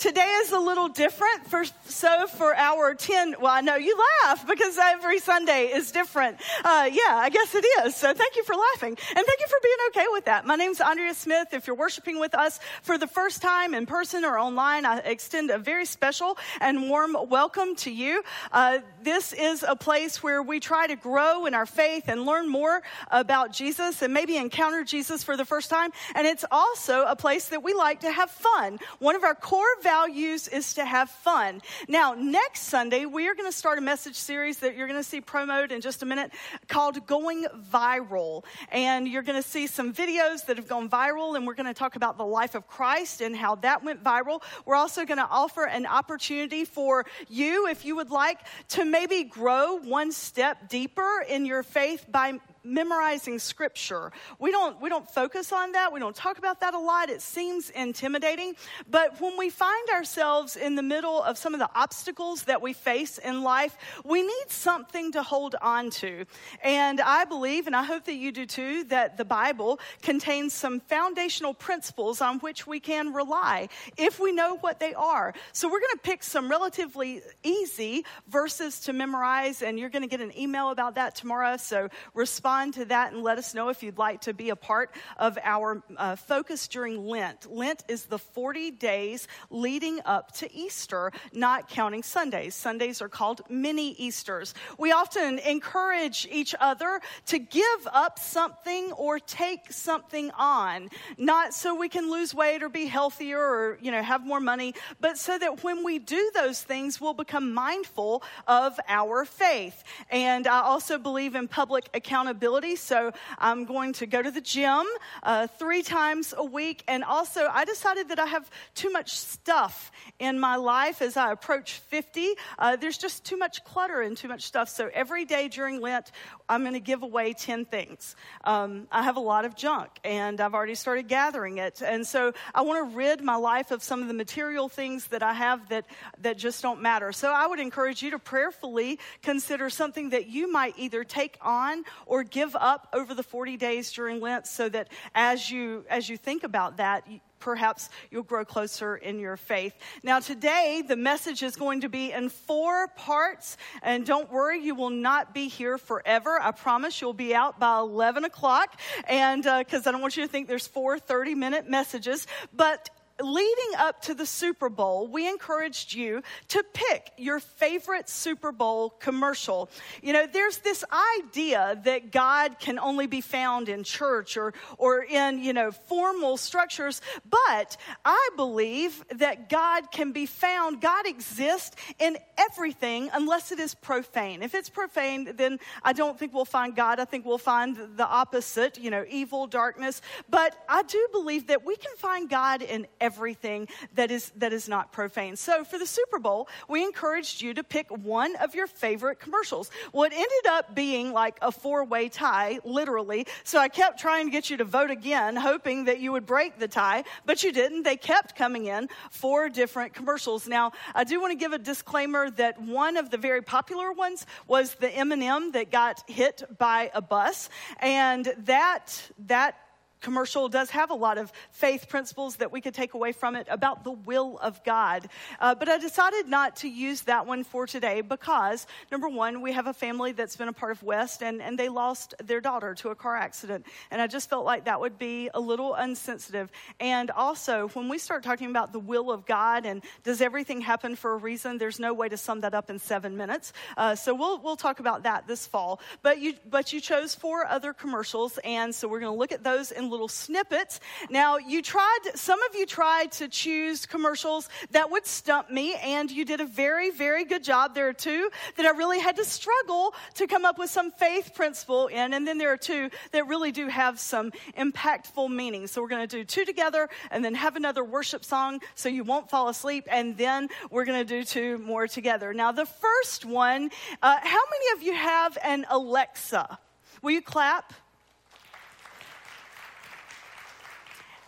Today is a little different. For, so for our 10, well, I know you laugh because every Sunday is different. Uh, yeah, I guess it is. So thank you for laughing. And thank you for being okay with that. My name's Andrea Smith. If you're worshiping with us for the first time in person or online, I extend a very special and warm welcome to you. Uh, this is a place where we try to grow in our faith and learn more about Jesus and maybe encounter Jesus for the first time. And it's also a place that we like to have fun. One of our core values is to have fun. Now, next Sunday, we are going to start a message series that you're going to see promoted in just a minute called Going Viral. And you're going to see some videos that have gone viral, and we're going to talk about the life of Christ and how that went viral. We're also going to offer an opportunity for you, if you would like, to maybe grow one step deeper in your faith by memorizing scripture. We don't, we don't focus on that. We don't talk about that a lot. It seems intimidating. But when we find ourselves in the middle of some of the obstacles that we face in life, we need something to hold on to. And I believe, and I hope that you do too, that the Bible contains some foundational principles on which we can rely if we know what they are. So we're going to pick some relatively easy verses to memorize, and you're going to get an email about that tomorrow. So respond respond to that and let us know if you'd like to be a part of our uh, focus during Lent. Lent is the 40 days leading up to Easter, not counting Sundays. Sundays are called mini Easters. We often encourage each other to give up something or take something on, not so we can lose weight or be healthier or, you know, have more money, but so that when we do those things, we'll become mindful of our faith. And I also believe in public accountability accountability. So I'm going to go to the gym uh, three times a week. And also, I decided that I have too much stuff in my life as I approach 50. Uh, there's just too much clutter and too much stuff. So every day during Lent, I'm going to give away 10 things. Um, I have a lot of junk and I've already started gathering it. And so I want to rid my life of some of the material things that I have that, that just don't matter. So I would encourage you to prayerfully consider something that you might either take on or give up over the 40 days during Lent so that as you, as you think about that, perhaps you'll grow closer in your faith. Now, today, the message is going to be in four parts. And don't worry, you will not be here forever. I promise you'll be out by 11 o'clock. And because uh, I don't want you to think there's four 30 minute messages. But leading up to the Super Bowl, we encouraged you to pick your favorite Super Bowl commercial. You know, there's this idea that God can only be found in church or, or in, you know, formal structures, but I believe that God can be found, God exists in everything unless it is profane. If it's profane, then I don't think we'll find God. I think we'll find the opposite, you know, evil, darkness. But I do believe that we can find God in everything everything that is, that is not profane. So for the Super Bowl, we encouraged you to pick one of your favorite commercials. Well, it ended up being like a four way tie, literally. So I kept trying to get you to vote again, hoping that you would break the tie, but you didn't. They kept coming in, four different commercials. Now, I do want to give a disclaimer that one of the very popular ones was the M&M that got hit by a bus. And that, that commercial does have a lot of faith principles that we could take away from it about the will of God. Uh, but I decided not to use that one for today because, number one, we have a family that's been a part of West and, and they lost their daughter to a car accident. And I just felt like that would be a little unsensitive. And also, when we start talking about the will of God and does everything happen for a reason, there's no way to sum that up in seven minutes. Uh, so we'll, we'll talk about that this fall. But you, but you chose four other commercials, and so we're going to look at those in little snippets. Now, you tried, some of you tried to choose commercials that would stump me, and you did a very, very good job. There are two that I really had to struggle to come up with some faith principle in, and then there are two that really do have some impactful meaning. So we're going to do two together and then have another worship song so you won't fall asleep, and then we're going to do two more together. Now, the first one, uh, how many of you have an Alexa? Will you clap?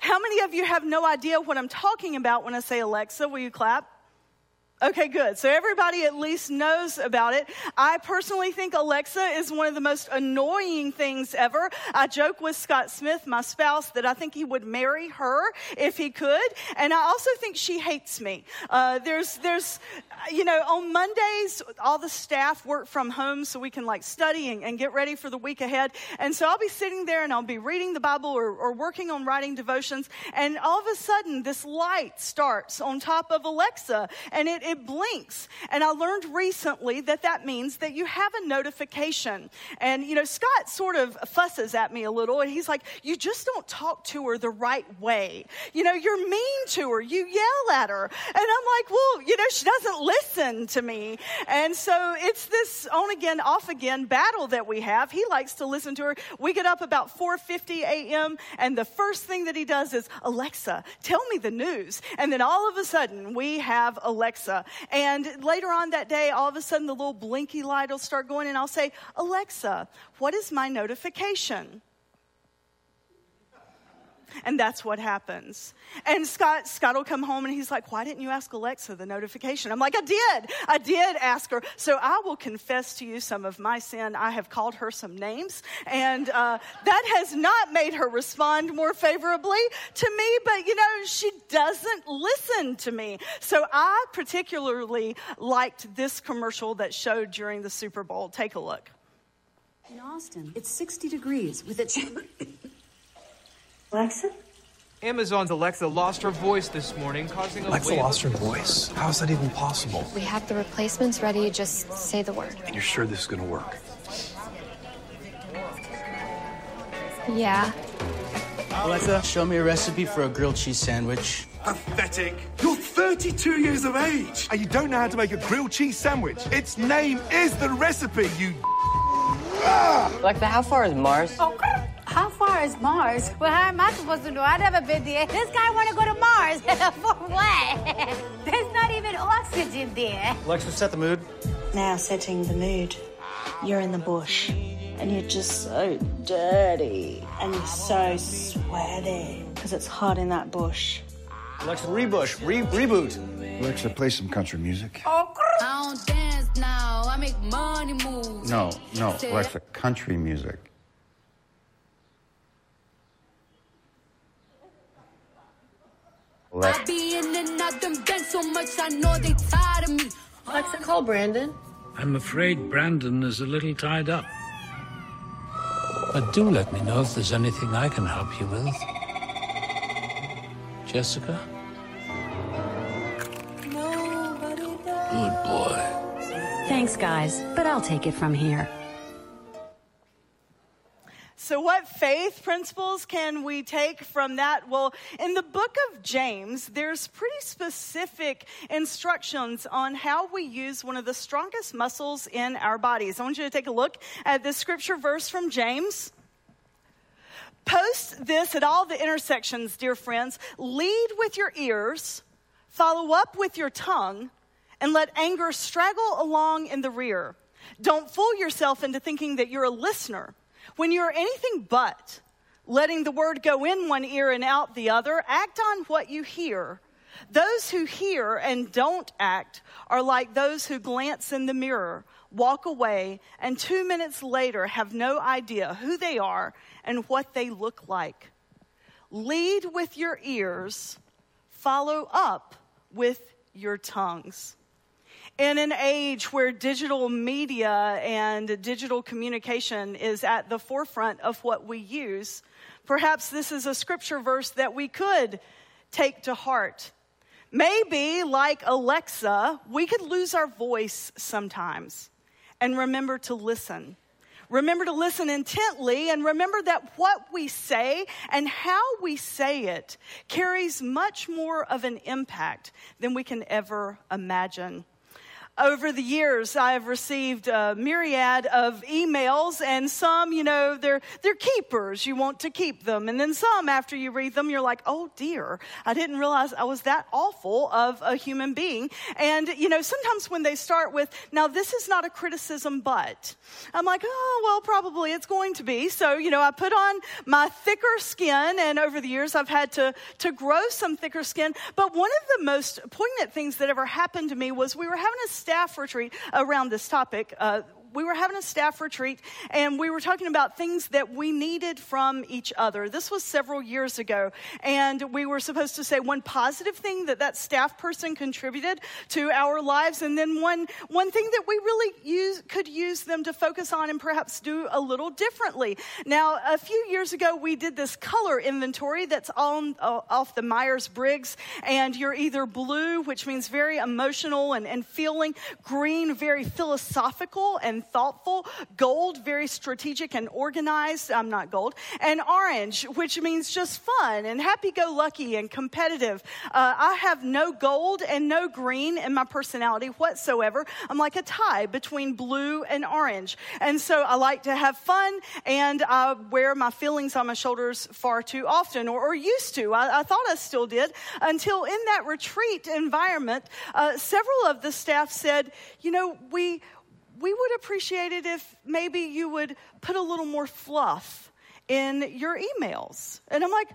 How many of you have no idea what I'm talking about when I say Alexa? Will you clap? Okay, good. So everybody at least knows about it. I personally think Alexa is one of the most annoying things ever. I joke with Scott Smith, my spouse, that I think he would marry her if he could. And I also think she hates me. Uh, there's, there's, you know, on Mondays, all the staff work from home so we can like study and, and get ready for the week ahead. And so I'll be sitting there and I'll be reading the Bible or, or working on writing devotions. And all of a sudden, this light starts on top of Alexa and it, it blinks. And I learned recently that that means that you have a notification. And, you know, Scott sort of fusses at me a little and he's like, You just don't talk to her the right way. You know, you're mean to her, you yell at her. And I'm like, Well, you know, she doesn't listen to me. And so it's this on again, off again battle that we have. He likes to listen to her. We get up about 4:50 a.m. and the first thing that he does is, Alexa, tell me the news. And then all of a sudden we have Alexa. And later on that day, all of a sudden the little blinky light will start going, and I'll say, Alexa, what is my notification? And that's what happens. And Scott, Scott will come home and he's like, Why didn't you ask Alexa the notification? I'm like, I did. I did ask her. So I will confess to you some of my sin. I have called her some names, and uh, that has not made her respond more favorably to me. But, you know, she doesn't listen to me. So I particularly liked this commercial that showed during the Super Bowl. Take a look. In Austin, it's 60 degrees with a. Alexa? Amazon's Alexa lost her voice this morning, causing a Alexa wave lost her of- voice. How is that even possible? We have the replacements ready. Just say the word. And you're sure this is going to work? Yeah. Alexa, show me a recipe for a grilled cheese sandwich. Pathetic. You're 32 years of age and you don't know how to make a grilled cheese sandwich. Its name is the recipe, you. Alexa, how far is Mars? Oh, how far is Mars? Well, how am I supposed to know? I've never been there. This guy want to go to Mars. For what? There's not even oxygen there. Alexa, set the mood. Now setting the mood. You're in the bush and you're just so dirty and you're so sweaty because it's hot in that bush. Alexa, rebush, re- reboot. Alexa, play some country music. Oh, I don't dance now. I make money moves. No, no, Alexa, country music. I Alexa, be in and out them banks so much I know they tired of me. Alexa, call Brandon. I'm afraid Brandon is a little tied up. But do let me know if there's anything I can help you with. Jessica? Good boy. Thanks, guys, but I'll take it from here. So, what faith principles can we take from that? Well, in the book of James, there's pretty specific instructions on how we use one of the strongest muscles in our bodies. I want you to take a look at this scripture verse from James. Post this at all the intersections, dear friends. Lead with your ears, follow up with your tongue, and let anger straggle along in the rear. Don't fool yourself into thinking that you're a listener when you're anything but, letting the word go in one ear and out the other, act on what you hear. Those who hear and don't act are like those who glance in the mirror, walk away, and two minutes later have no idea who they are and what they look like. Lead with your ears, follow up with your tongues in an age where digital media and digital communication is at the forefront of what we use, perhaps this is a scripture verse that we could take to heart. Maybe, like Alexa, we could lose our voice sometimes and remember to listen. Remember to listen intently and remember that what we say and how we say it carries much more of an impact than we can ever imagine. Over the years, I have received a myriad of emails, and some, you know, they're, they're keepers. You want to keep them. And then some, after you read them, you're like, oh dear, I didn't realize I was that awful of a human being. And, you know, sometimes when they start with, now this is not a criticism, but, I'm like, oh, well, probably it's going to be. So, you know, I put on my thicker skin, and over the years, I've had to, to grow some thicker skin. But one of the most poignant things that ever happened to me was we were having a staff retreat around this topic. Uh, we were having a staff retreat and we were talking about things that we needed from each other. This was several years ago. And we were supposed to say one positive thing that that staff person contributed to our lives and then one, one thing that we really use, could use them to focus on and perhaps do a little differently. Now, a few years ago, we did this color inventory that's on, uh, off the Myers Briggs. And you're either blue, which means very emotional and, and feeling, green, very philosophical and thoughtful, gold, very strategic and organized. I'm not gold. And orange, which means just fun and happy go lucky and competitive. Uh, I have no gold and no green in my personality whatsoever. I'm like a tie between blue and orange. And so I like to have fun and I wear my feelings on my shoulders far too often or, or used to. I, I, thought I still did until in that retreat environment, uh, several of the staff said, you know, we, we would appreciate it if maybe you would put a little more fluff in your emails. And I'm like,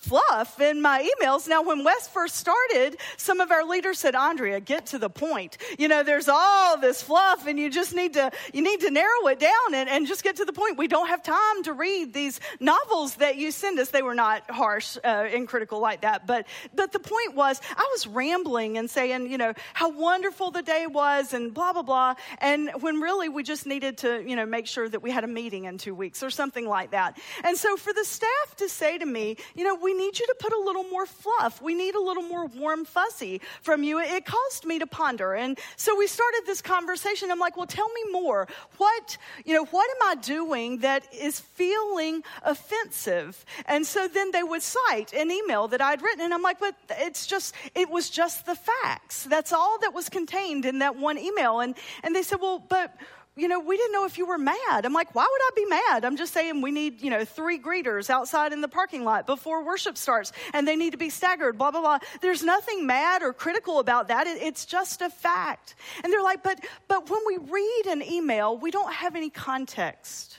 fluff in my emails. Now, when Wes first started, some of our leaders said, Andrea, get to the point. You know, there's all this fluff and you just need to, you need to narrow it down and, and just get to the point. We don't have time to read these novels that you send us. They were not harsh uh, and critical like that. But, but the point was, I was rambling and saying, you know, how wonderful the day was and blah, blah, blah. And when really we just needed to, you know, make sure that we had a meeting in two weeks or something like that. And so for the staff to say to me, you know, we we need you to put a little more fluff. We need a little more warm fuzzy from you. It caused me to ponder. And so we started this conversation. I'm like, well, tell me more. What, you know, what am I doing that is feeling offensive? And so then they would cite an email that I'd written. And I'm like, but it's just, it was just the facts. That's all that was contained in that one email. And, and they said, well, but, you know, we didn't know if you were mad. I'm like, why would I be mad? I'm just saying we need, you know, three greeters outside in the parking lot before worship starts and they need to be staggered, blah, blah, blah. There's nothing mad or critical about that. It's just a fact. And they're like, but, but when we read an email, we don't have any context.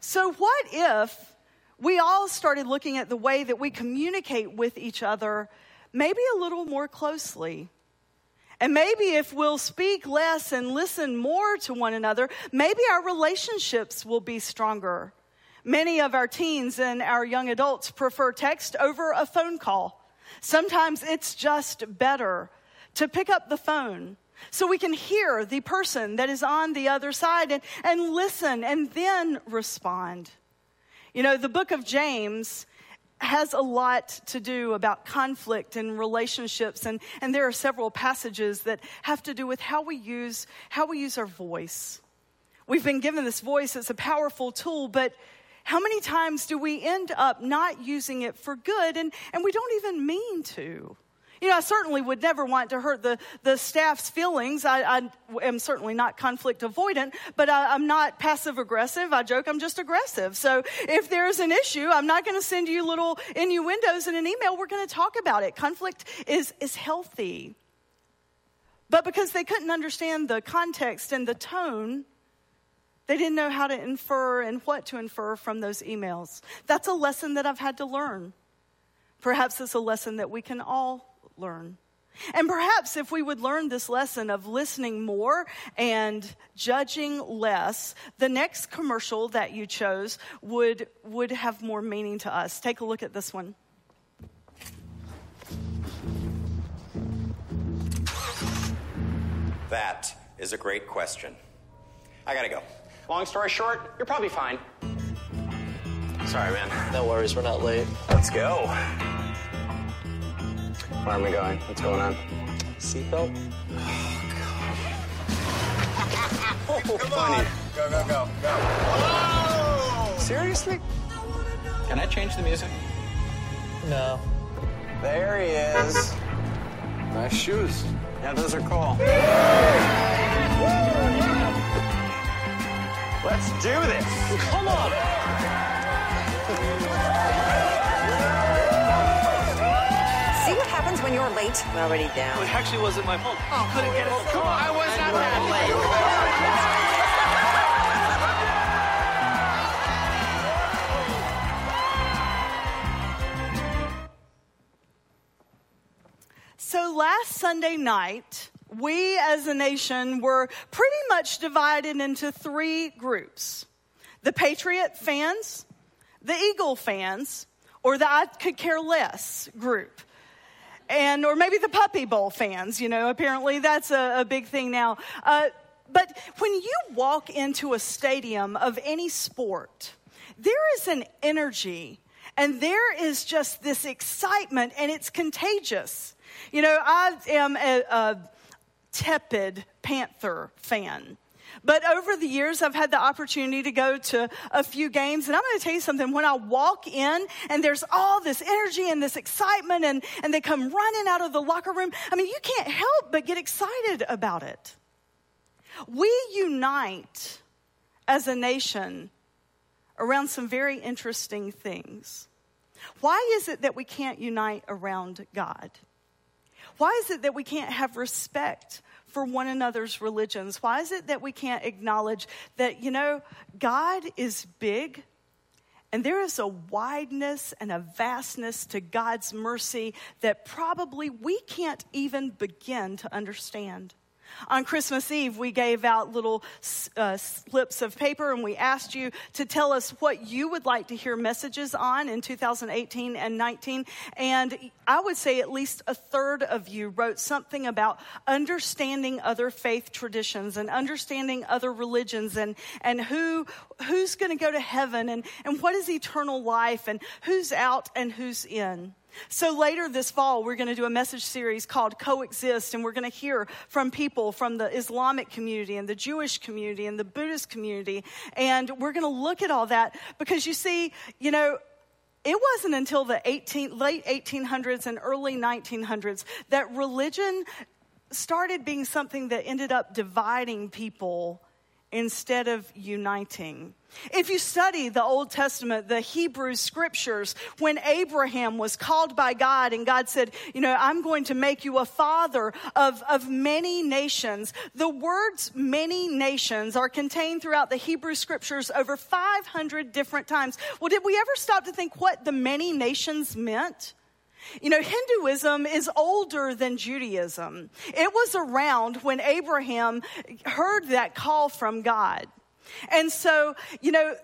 So what if we all started looking at the way that we communicate with each other maybe a little more closely? And maybe if we'll speak less and listen more to one another, maybe our relationships will be stronger. Many of our teens and our young adults prefer text over a phone call. Sometimes it's just better to pick up the phone so we can hear the person that is on the other side and, and listen and then respond. You know, the book of James has a lot to do about conflict and relationships and, and there are several passages that have to do with how we use how we use our voice. We've been given this voice it's a powerful tool but how many times do we end up not using it for good and, and we don't even mean to you know, I certainly would never want to hurt the, the staff's feelings. I, I am certainly not conflict avoidant, but I, am not passive aggressive. I joke I'm just aggressive. So if there's an issue, I'm not going to send you little innuendos in an email. We're going to talk about it. Conflict is, is healthy. But because they couldn't understand the context and the tone, they didn't know how to infer and what to infer from those emails. That's a lesson that I've had to learn. Perhaps it's a lesson that we can all learn. And perhaps if we would learn this lesson of listening more and judging less, the next commercial that you chose would, would have more meaning to us. Take a look at this one. That is a great question. I gotta go. Long story short, you're probably fine. Sorry, man. No worries, we're not late. Let's go. Where am I going? What's going on? Seatbelt? Oh, Come funny. On. Go, go, go, go. Oh! Seriously? Can I change the music? No. There he is. Nice shoes. Yeah, those are cool. Let's do this. Come on. when you're late? I'm already down. It actually wasn't my fault. Oh, couldn't get it. Come on, I was not that late. So last Sunday night, we as a nation were pretty much divided into three groups the Patriot fans, the Eagle fans, or the I could care less group. And, or maybe the Puppy Bowl fans, you know, apparently that's a, a big thing now. Uh, but when you walk into a stadium of any sport, there is an energy and there is just this excitement and it's contagious. You know, I am a, a tepid Panther fan. But over the years, I've had the opportunity to go to a few games. And I'm going to tell you something. When I walk in and there's all this energy and this excitement, and, and they come running out of the locker room, I mean, you can't help but get excited about it. We unite as a nation around some very interesting things. Why is it that we can't unite around God? Why is it that we can't have respect for one another's religions? Why is it that we can't acknowledge that, you know, God is big and there is a wideness and a vastness to God's mercy that probably we can't even begin to understand? On Christmas Eve, we gave out little uh, slips of paper and we asked you to tell us what you would like to hear messages on in 2018 and 19. And I would say at least a third of you wrote something about understanding other faith traditions and understanding other religions and, and who, who's going to go to heaven and, and what is eternal life and who's out and who's in. So later this fall, we're going to do a message series called Coexist, and we're going to hear from people from the Islamic community and the Jewish community and the Buddhist community. And we're going to look at all that because you see, you know, it wasn't until the 18, late 1800s and early 1900s that religion started being something that ended up dividing people instead of uniting. If you study the Old Testament, the Hebrew scriptures, when Abraham was called by God and God said, you know, I'm going to make you a father of, of many nations, the words many nations are contained throughout the Hebrew scriptures over 500 different times. Well, did we ever stop to think what the many nations meant? You know, Hinduism is older than Judaism. It was around when Abraham heard that call from God. And so, you know,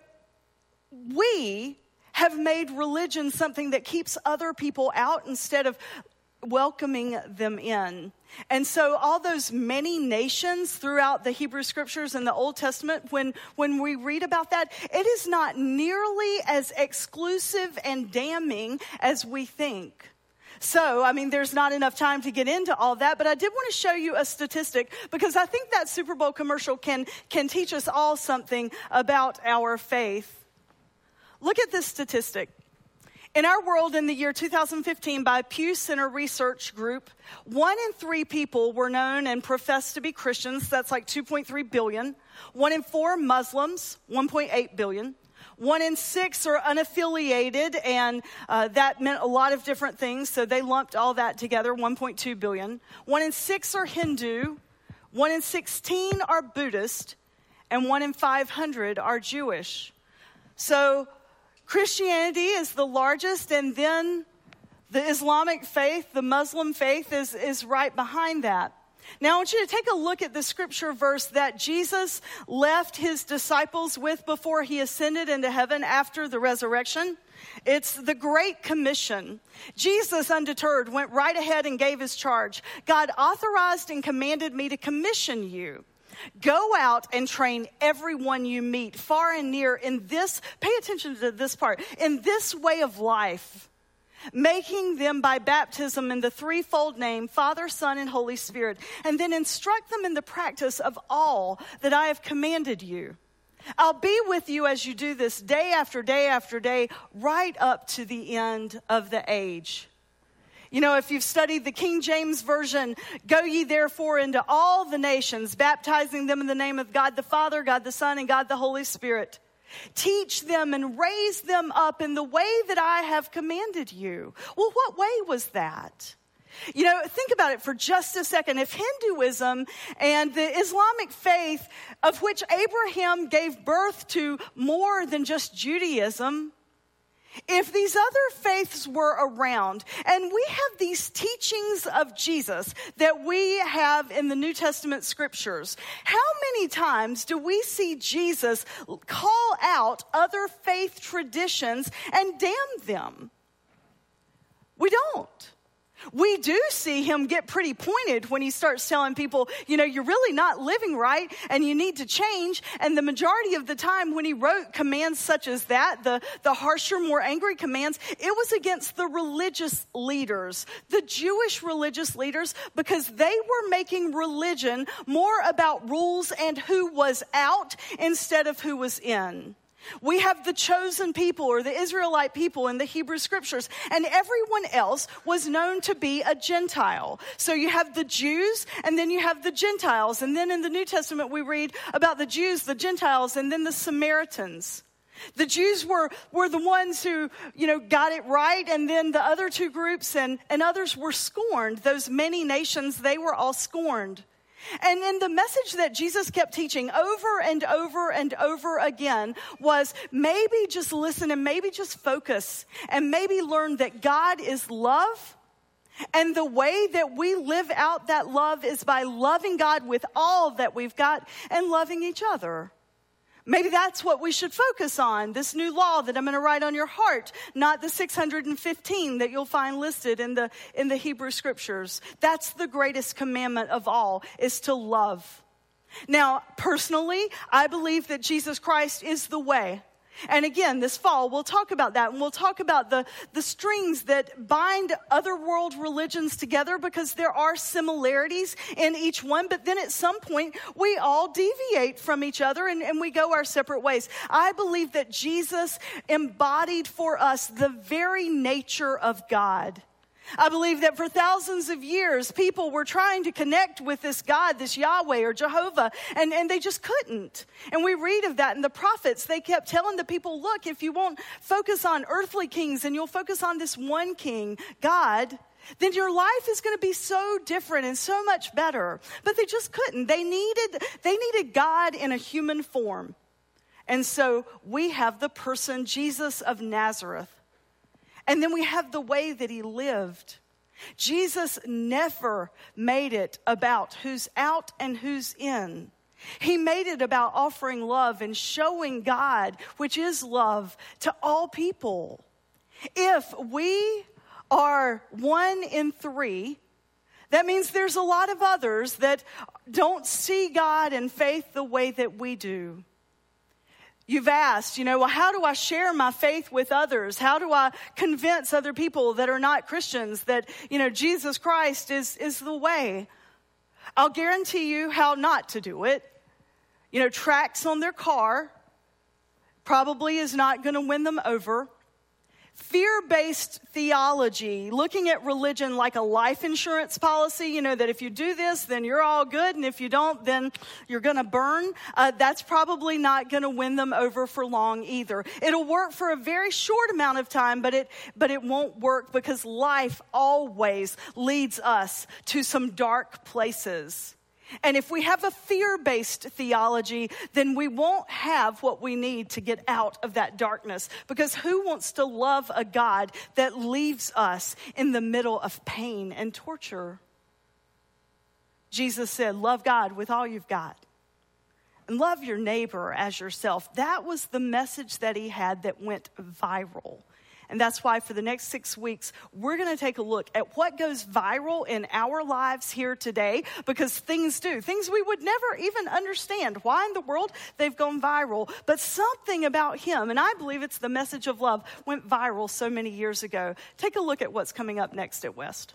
we have made religion something that keeps other people out instead of welcoming them in. And so all those many nations throughout the Hebrew scriptures and the Old Testament, when, when we read about that, it is not nearly as exclusive and damning as we think. So, I mean, there's not enough time to get into all that, but I did want to show you a statistic because I think that Super Bowl commercial can, can teach us all something about our faith. Look at this statistic. In our world in the year 2015 by Pew Center Research Group, one in three people were known and professed to be Christians. That's like 2.3 billion. One in four Muslims, 1.8 billion. One in six are unaffiliated, and uh, that meant a lot of different things. So they lumped all that together 1.2 billion. One in six are Hindu. One in 16 are Buddhist. And one in 500 are Jewish. So Christianity is the largest, and then the Islamic faith, the Muslim faith, is, is right behind that. Now, I want you to take a look at the scripture verse that Jesus left his disciples with before he ascended into heaven after the resurrection. It's the Great Commission. Jesus, undeterred, went right ahead and gave his charge. God authorized and commanded me to commission you. Go out and train everyone you meet, far and near, in this, pay attention to this part, in this way of life making them by baptism in the threefold name Father, Son, and Holy Spirit, and then instruct them in the practice of all that I have commanded you. I'll be with you as you do this day after day after day, right up to the end of the age. You know, if you've studied the King James Version, go ye therefore into all the nations, baptizing them in the name of God the Father, God the Son, and God the Holy Spirit. Teach them and raise them up in the way that I have commanded you. Well, what way was that? You know, think about it for just a second. If Hinduism and the Islamic faith, of which Abraham gave birth to more than just Judaism, if these other faiths were around, and we have these teachings of Jesus that we have in the New Testament scriptures, how many times do we see Jesus call out other faith traditions and damn them? We don't. We do see him get pretty pointed when he starts telling people, you know, you're really not living right and you need to change. And the majority of the time when he wrote commands such as that, the, the harsher, more angry commands, it was against the religious leaders, the Jewish religious leaders, because they were making religion more about rules and who was out instead of who was in. We have the chosen people or the Israelite people in the Hebrew scriptures, and everyone else was known to be a Gentile. So you have the Jews, and then you have the Gentiles. And then in the New Testament, we read about the Jews, the Gentiles, and then the Samaritans. The Jews were, were the ones who, you know, got it right, and then the other two groups and, and others were scorned. Those many nations, they were all scorned. And then the message that Jesus kept teaching over and over and over again was maybe just listen and maybe just focus and maybe learn that God is love. And the way that we live out that love is by loving God with all that we've got and loving each other. Maybe that's what we should focus on this new law that I'm going to write on your heart, not the 615 that you'll find listed in the, in the Hebrew scriptures. That's the greatest commandment of all, is to love. Now, personally, I believe that Jesus Christ is the way. And again, this fall, we'll talk about that and we'll talk about the, the strings that bind other world religions together because there are similarities in each one. But then at some point, we all deviate from each other and, and we go our separate ways. I believe that Jesus embodied for us the very nature of God. I believe that for thousands of years, people were trying to connect with this God, this Yahweh or Jehovah, and, and they just couldn't. And we read of that in the prophets. They kept telling the people, look, if you won't focus on earthly kings and you'll focus on this one king, God, then your life is going to be so different and so much better. But they just couldn't. They needed, they needed God in a human form. And so we have the person, Jesus of Nazareth and then we have the way that he lived. Jesus never made it about who's out and who's in. He made it about offering love and showing God, which is love, to all people. If we are one in three, that means there's a lot of others that don't see God and faith the way that we do. You've asked, you know, well, how do I share my faith with others? How do I convince other people that are not Christians that, you know, Jesus Christ is, is the way? I'll guarantee you how not to do it. You know, tracks on their car probably is not going to win them over fear based theology, looking at religion like a life insurance policy, you know, that if you do this, then you're all good, and if you don't, then you're going to burn, uh, that's probably not going to win them over for long either. It'll work for a very short amount of time, but it, but it won't work because life always leads us to some dark places. And if we have a fear based theology, then we won't have what we need to get out of that darkness. Because who wants to love a God that leaves us in the middle of pain and torture? Jesus said, Love God with all you've got. And love your neighbor as yourself. That was the message that he had that went viral. And that's why for the next six weeks, we're going to take a look at what goes viral in our lives here today because things do. Things we would never even understand. Why in the world they've gone viral. But something about him, and I believe it's the message of love, went viral so many years ago. Take a look at what's coming up next at West.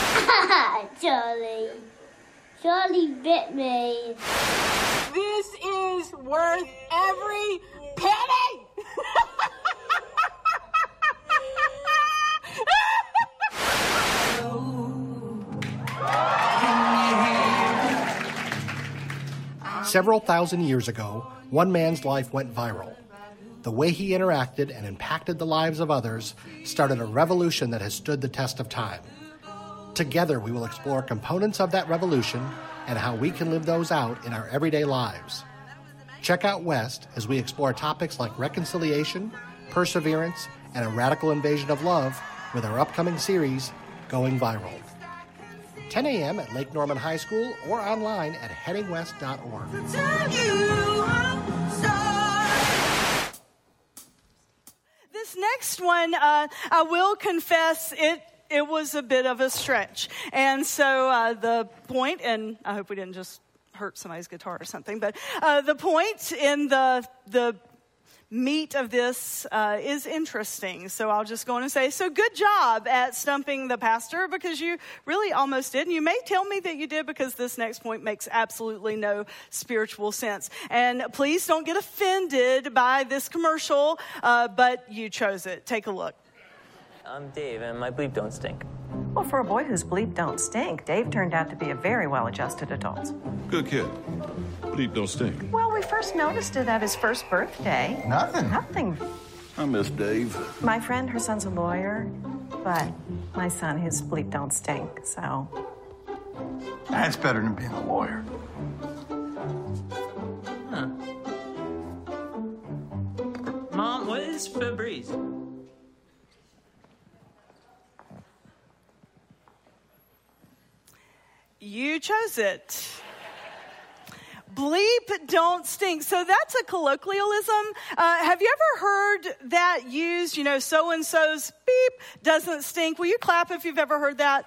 Charlie. Charlie bit me. This is worth every penny. Several thousand years ago, one man's life went viral. The way he interacted and impacted the lives of others started a revolution that has stood the test of time. Together, we will explore components of that revolution and how we can live those out in our everyday lives. Check out West as we explore topics like reconciliation, perseverance, and a radical invasion of love with our upcoming series, Going Viral. 10 a.m. at Lake Norman High School or online at headingwest.org. This next one, uh, I will confess, it it was a bit of a stretch, and so uh, the point, and I hope we didn't just hurt somebody's guitar or something, but uh, the point in the the meat of this uh, is interesting. So I'll just go on and say, so good job at stumping the pastor because you really almost did. And you may tell me that you did because this next point makes absolutely no spiritual sense. And please don't get offended by this commercial, uh, but you chose it. Take a look. I'm Dave, and my bleep don't stink. Well, for a boy whose bleep don't stink, Dave turned out to be a very well adjusted adult. Good kid. Bleep don't stink. Well, we first noticed it at his first birthday. Nothing. Nothing. I miss Dave. My friend, her son's a lawyer, but my son, his bleep don't stink, so. That's better than being a lawyer. Huh. Mom, what is Febreze? You chose it. Bleep don't stink. So that's a colloquialism. Uh, have you ever heard that used? You know, so and so's beep doesn't stink. Will you clap if you've ever heard that?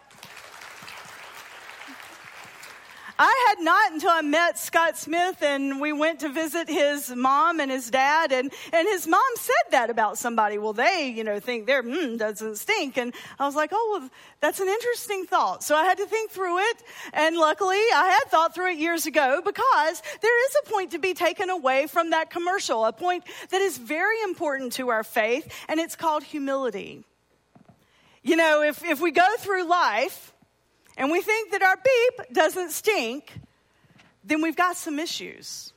I had not until I met Scott Smith and we went to visit his mom and his dad and, and his mom said that about somebody. Well, they, you know, think their mm doesn't stink. And I was like, oh, well, that's an interesting thought. So I had to think through it. And luckily I had thought through it years ago because there is a point to be taken away from that commercial, a point that is very important to our faith and it's called humility. You know, if, if we go through life and we think that our beep doesn't stink, then we've got some issues.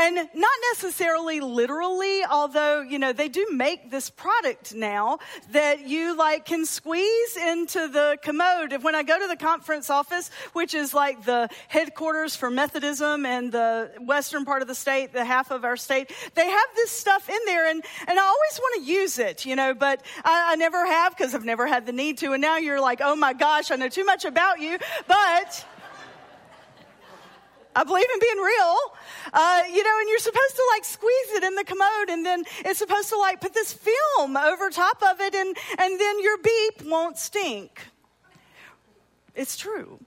And not necessarily literally, although, you know, they do make this product now that you like can squeeze into the commode. When I go to the conference office, which is like the headquarters for Methodism and the western part of the state, the half of our state, they have this stuff in there and, and I always want to use it, you know, but I, I never have because I've never had the need to. And now you're like, oh my gosh, I know too much about you, but I believe in being real. Uh, you know, and you're supposed to like squeeze it in the commode and then it's supposed to like put this film over top of it and, and then your beep won't stink. It's true.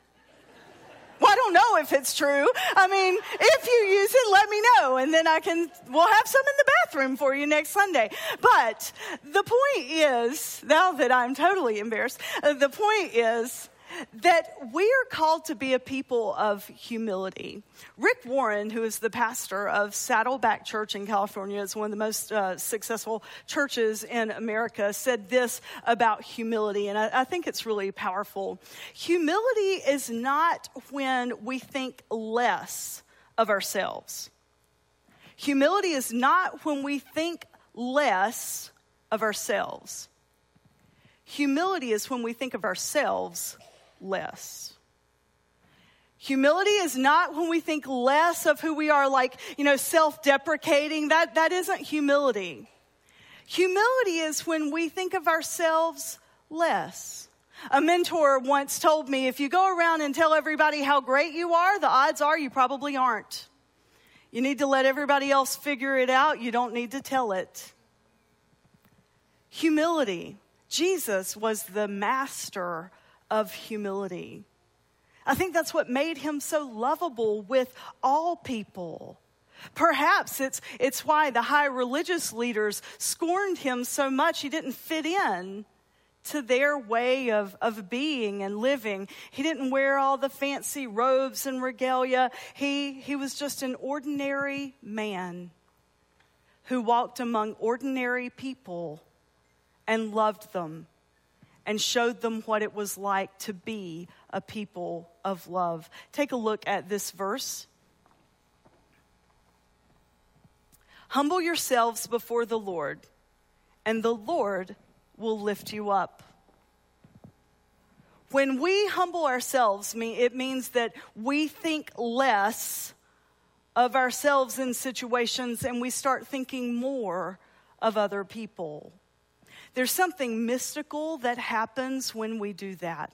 Well, I don't know if it's true. I mean, if you use it, let me know, and then I can, we'll have some in the bathroom for you next Sunday. But the point is, now that I'm totally embarrassed, uh, the point is, that we are called to be a people of humility. Rick Warren, who is the pastor of Saddleback Church in California, is one of the most uh, successful churches in America, said this about humility, and I, I think it's really powerful. Humility is not when we think less of ourselves. Humility is not when we think less of ourselves. Humility is when we think of ourselves less. Humility is not when we think less of who we are, like, you know, self deprecating. That, that isn't humility. Humility is when we think of ourselves less. A mentor once told me if you go around and tell everybody how great you are, the odds are you probably aren't. You need to let everybody else figure it out. You don't need to tell it. Humility. Jesus was the master of humility. I think that's what made him so lovable with all people. Perhaps it's, it's why the high religious leaders scorned him so much he didn't fit in to their way of, of being and living. He didn't wear all the fancy robes and regalia. He, he was just an ordinary man who walked among ordinary people and loved them and showed them what it was like to be a people of love. Take a look at this verse. Humble yourselves before the Lord, and the Lord will lift you up. When we humble ourselves, it means that we think less of ourselves in situations and we start thinking more of other people. There's something mystical that happens when we do that.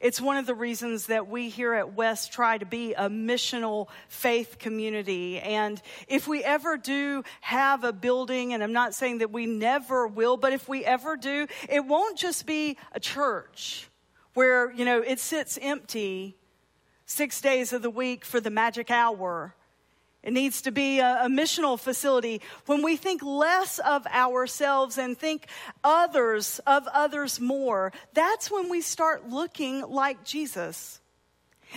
It's one of the reasons that we here at West try to be a missional faith community. And if we ever do have a building, and I'm not saying that we never will, but if we ever do, it won't just be a church where, you know, it sits empty six days of the week for the magic hour. It needs to be a, a, missional facility. When we think less of ourselves and think others of others more, that's when we start looking like Jesus.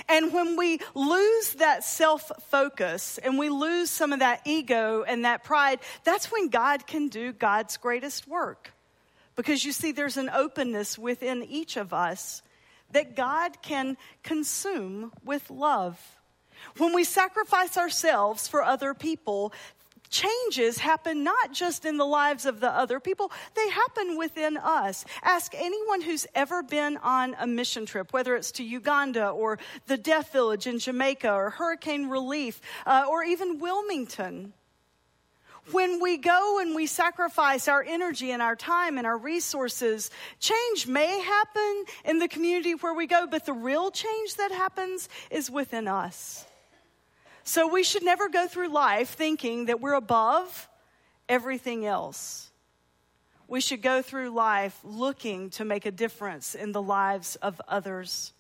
And when we lose that self focus and we lose some of that ego and that pride, that's when God can do God's greatest work. Because you see, there's an openness within each of us that God can consume with love. When we sacrifice ourselves for other people, changes happen not just in the lives of the other people, they happen within us. Ask anyone who's ever been on a mission trip, whether it's to Uganda or the Deaf Village in Jamaica or Hurricane Relief uh, or even Wilmington. When we go and we sacrifice our energy and our time and our resources, change may happen in the community where we go, but the real change that happens is within us. So we should never go through life thinking that we're above everything else. We should go through life looking to make a difference in the lives of others.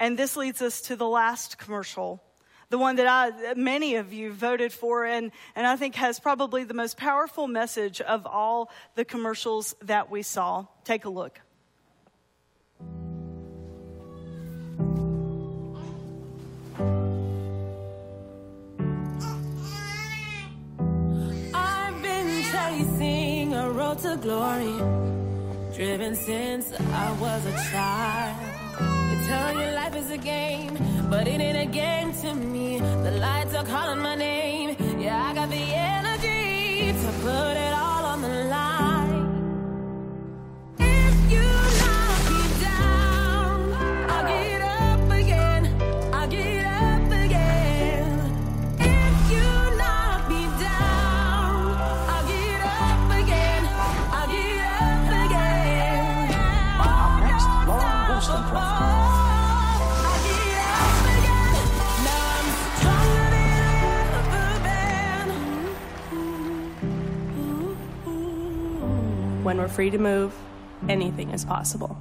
And this leads us to the last commercial, the one that I, many of you voted for, and, and I think has probably the most powerful message of all the commercials that we saw. Take a look. Road to glory, driven since I was a child. You tell you life is a game, but it ain't a game to me. The lights are calling my name. Yeah, I got the energy to put it free to move, anything is possible.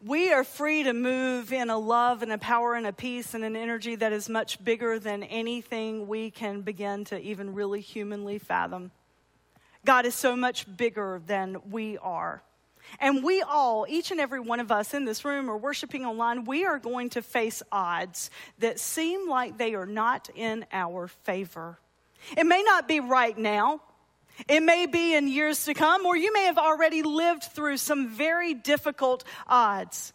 We are free to move in a love and a power and a peace and an energy that is much bigger than anything we can begin to even really humanly fathom. God is so much bigger than we are. And we all, each and every one of us in this room or worshiping online, we are going to face odds that seem like they are not in our favor. It may not be right now. It may be in years to come, or you may have already lived through some very difficult odds.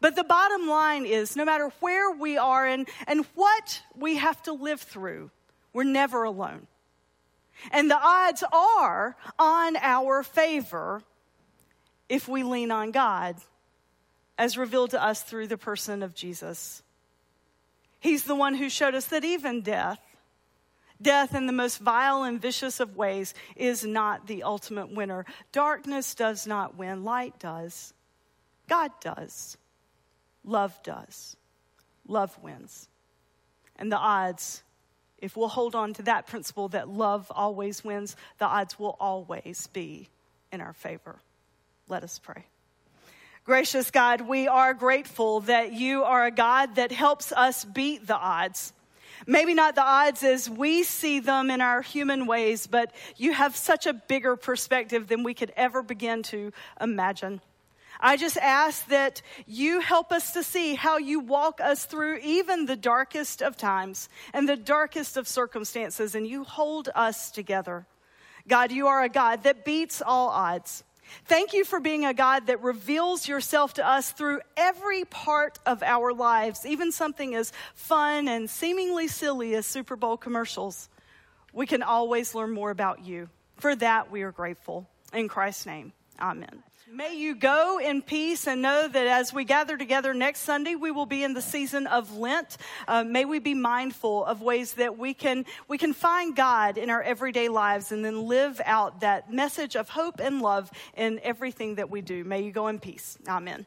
But the bottom line is no matter where we are and, and what we have to live through, we're never alone. And the odds are on our favor if we lean on God, as revealed to us through the person of Jesus. He's the one who showed us that even death, Death, in the most vile and vicious of ways, is not the ultimate winner. Darkness does not win, light does. God does. Love does. Love wins. And the odds, if we'll hold on to that principle that love always wins, the odds will always be in our favor. Let us pray. Gracious God, we are grateful that you are a God that helps us beat the odds Maybe not the odds as we see them in our human ways, but you have such a bigger perspective than we could ever begin to imagine. I just ask that you help us to see how you walk us through even the darkest of times and the darkest of circumstances, and you hold us together. God, you are a God that beats all odds. Thank you for being a God that reveals yourself to us through every part of our lives, even something as fun and seemingly silly as Super Bowl commercials. We can always learn more about you. For that, we are grateful. In Christ's name, amen. May you go in peace and know that as we gather together next Sunday, we will be in the season of Lent. Uh, may we be mindful of ways that we can, we can find God in our everyday lives and then live out that message of hope and love in everything that we do. May you go in peace. Amen.